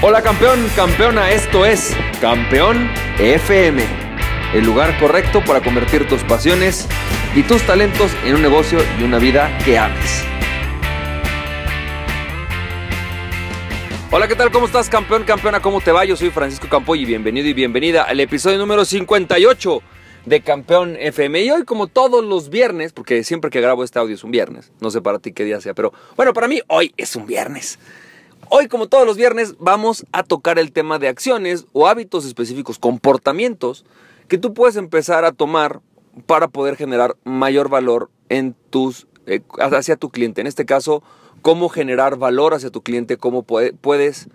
Hola campeón, campeona, esto es Campeón FM, el lugar correcto para convertir tus pasiones y tus talentos en un negocio y una vida que ames. Hola, ¿qué tal? ¿Cómo estás, campeón, campeona? ¿Cómo te va? Yo soy Francisco Campoy y bienvenido y bienvenida al episodio número 58 de Campeón FM. Y hoy, como todos los viernes, porque siempre que grabo este audio es un viernes, no sé para ti qué día sea, pero bueno, para mí hoy es un viernes. Hoy, como todos los viernes, vamos a tocar el tema de acciones o hábitos específicos, comportamientos que tú puedes empezar a tomar para poder generar mayor valor en tus, eh, hacia tu cliente. En este caso, cómo generar valor hacia tu cliente, cómo puedes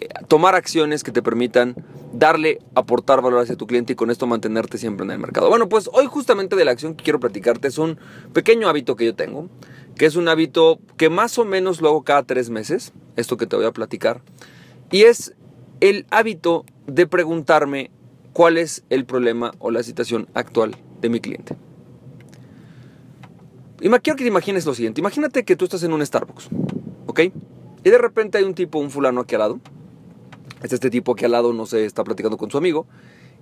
eh, tomar acciones que te permitan darle, aportar valor hacia tu cliente y con esto mantenerte siempre en el mercado. Bueno, pues hoy justamente de la acción que quiero platicarte es un pequeño hábito que yo tengo, que es un hábito que más o menos lo hago cada tres meses esto que te voy a platicar. Y es el hábito de preguntarme cuál es el problema o la situación actual de mi cliente. Y quiero que te imagines lo siguiente. Imagínate que tú estás en un Starbucks, ¿ok? Y de repente hay un tipo, un fulano aquí al lado. Es este tipo aquí al lado, no sé, está platicando con su amigo.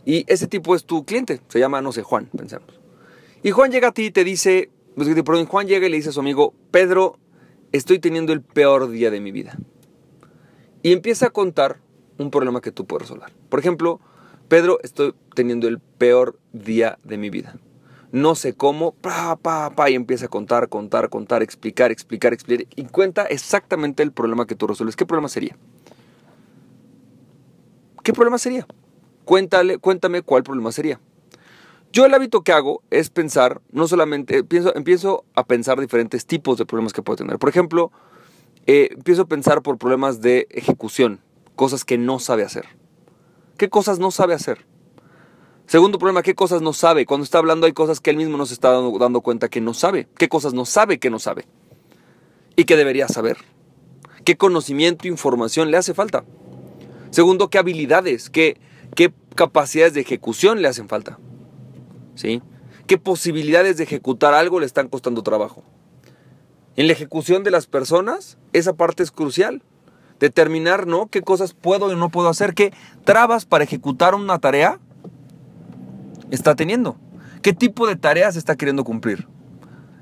Y ese tipo es tu cliente. Se llama, no sé, Juan, pensemos. Y Juan llega a ti y te dice, perdón, Juan llega y le dice a su amigo, Pedro, estoy teniendo el peor día de mi vida. Y empieza a contar un problema que tú puedes resolver. Por ejemplo, Pedro, estoy teniendo el peor día de mi vida. No sé cómo, pa, pa, pa, y empieza a contar, contar, contar, explicar, explicar, explicar, y cuenta exactamente el problema que tú resuelves. ¿Qué problema sería? ¿Qué problema sería? Cuéntale, cuéntame cuál problema sería. Yo el hábito que hago es pensar, no solamente, pienso, empiezo a pensar diferentes tipos de problemas que puedo tener. Por ejemplo, eh, empiezo a pensar por problemas de ejecución, cosas que no sabe hacer. ¿Qué cosas no sabe hacer? Segundo problema, ¿qué cosas no sabe? Cuando está hablando hay cosas que él mismo no se está dando, cuenta que no sabe. ¿Qué cosas no sabe que no sabe? Y que debería saber. ¿Qué conocimiento información le hace falta? Segundo, ¿qué habilidades, qué, qué capacidades de ejecución le hacen falta? ¿Qué posibilidades de ejecutar algo le están costando trabajo? En la ejecución de las personas, esa parte es crucial. Determinar, ¿no? ¿Qué cosas puedo y no puedo hacer? ¿Qué trabas para ejecutar una tarea está teniendo? ¿Qué tipo de tareas está queriendo cumplir?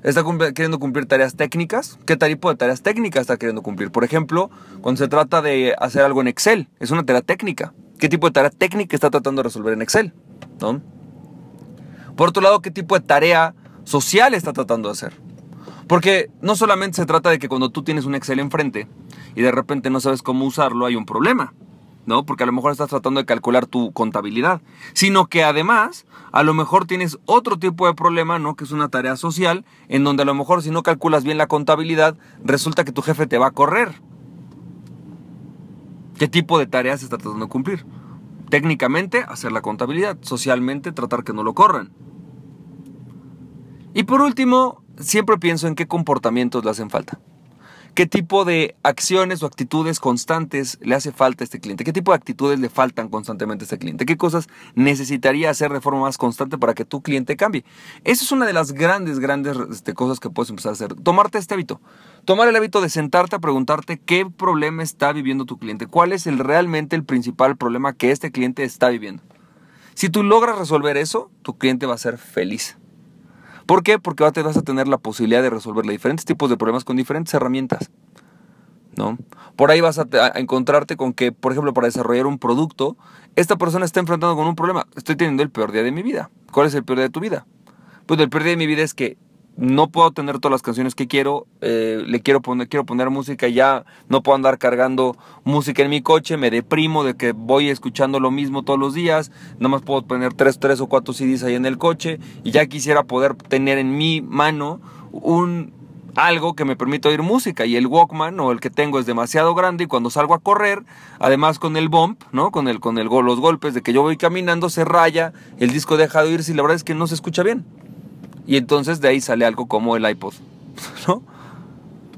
¿Está queriendo cumplir tareas técnicas? ¿Qué tipo de tareas técnicas está queriendo cumplir? Por ejemplo, cuando se trata de hacer algo en Excel, es una tarea técnica. ¿Qué tipo de tarea técnica está tratando de resolver en Excel? ¿No? Por otro lado, ¿qué tipo de tarea social está tratando de hacer? Porque no solamente se trata de que cuando tú tienes un Excel enfrente y de repente no sabes cómo usarlo, hay un problema, ¿no? Porque a lo mejor estás tratando de calcular tu contabilidad, sino que además a lo mejor tienes otro tipo de problema, ¿no? Que es una tarea social, en donde a lo mejor si no calculas bien la contabilidad, resulta que tu jefe te va a correr. ¿Qué tipo de tareas está tratando de cumplir? Técnicamente, hacer la contabilidad. Socialmente, tratar que no lo corran. Y por último, siempre pienso en qué comportamientos le hacen falta. ¿Qué tipo de acciones o actitudes constantes le hace falta a este cliente? ¿Qué tipo de actitudes le faltan constantemente a este cliente? ¿Qué cosas necesitaría hacer de forma más constante para que tu cliente cambie? Esa es una de las grandes, grandes este, cosas que puedes empezar a hacer. Tomarte este hábito. Tomar el hábito de sentarte a preguntarte qué problema está viviendo tu cliente. ¿Cuál es el, realmente el principal problema que este cliente está viviendo? Si tú logras resolver eso, tu cliente va a ser feliz. ¿Por qué? Porque vas a tener la posibilidad de resolver diferentes tipos de problemas con diferentes herramientas. ¿no? Por ahí vas a, encontrarte con que, por ejemplo, para desarrollar un producto, esta persona está enfrentando con un problema. Estoy teniendo el peor día de mi vida. ¿Cuál es el peor día de tu vida? Pues el peor día de mi vida es que no puedo tener todas las canciones que quiero, eh, le quiero poner, quiero poner música ya no puedo andar cargando música en mi coche, me deprimo de que voy escuchando lo mismo todos los días, nada más puedo poner tres, tres o cuatro CDs ahí en el coche y ya quisiera poder tener en mi mano un algo que me permita oír música y el Walkman o el que tengo es demasiado grande y cuando salgo a correr, además con el bump, ¿no? Con el con el los golpes de que yo voy caminando se raya, el disco deja de oírse y la verdad es que no se escucha bien. Y entonces de ahí sale algo como el iPod, ¿no?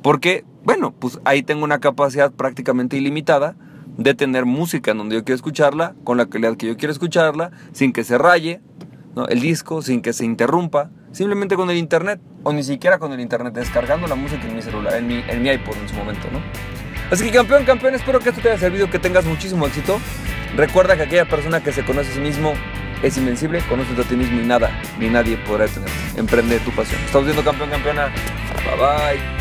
Porque, bueno, pues ahí tengo una capacidad prácticamente ilimitada de tener música en donde yo quiero escucharla, con la calidad que yo quiero escucharla, sin que se raye ¿no? el disco, sin que se interrumpa, simplemente con el internet, o ni siquiera con el internet, descargando la música en mi celular, en mi, en mi iPod en su momento, ¿no? Así que campeón, campeón, espero que esto te haya servido, que tengas muchísimo éxito. Recuerda que aquella persona que se conoce a sí mismo es invencible, conoce a ti y nada, ni nadie podrá detenerte. Emprende tu pasión. Estamos viendo campeón, campeona. Bye bye.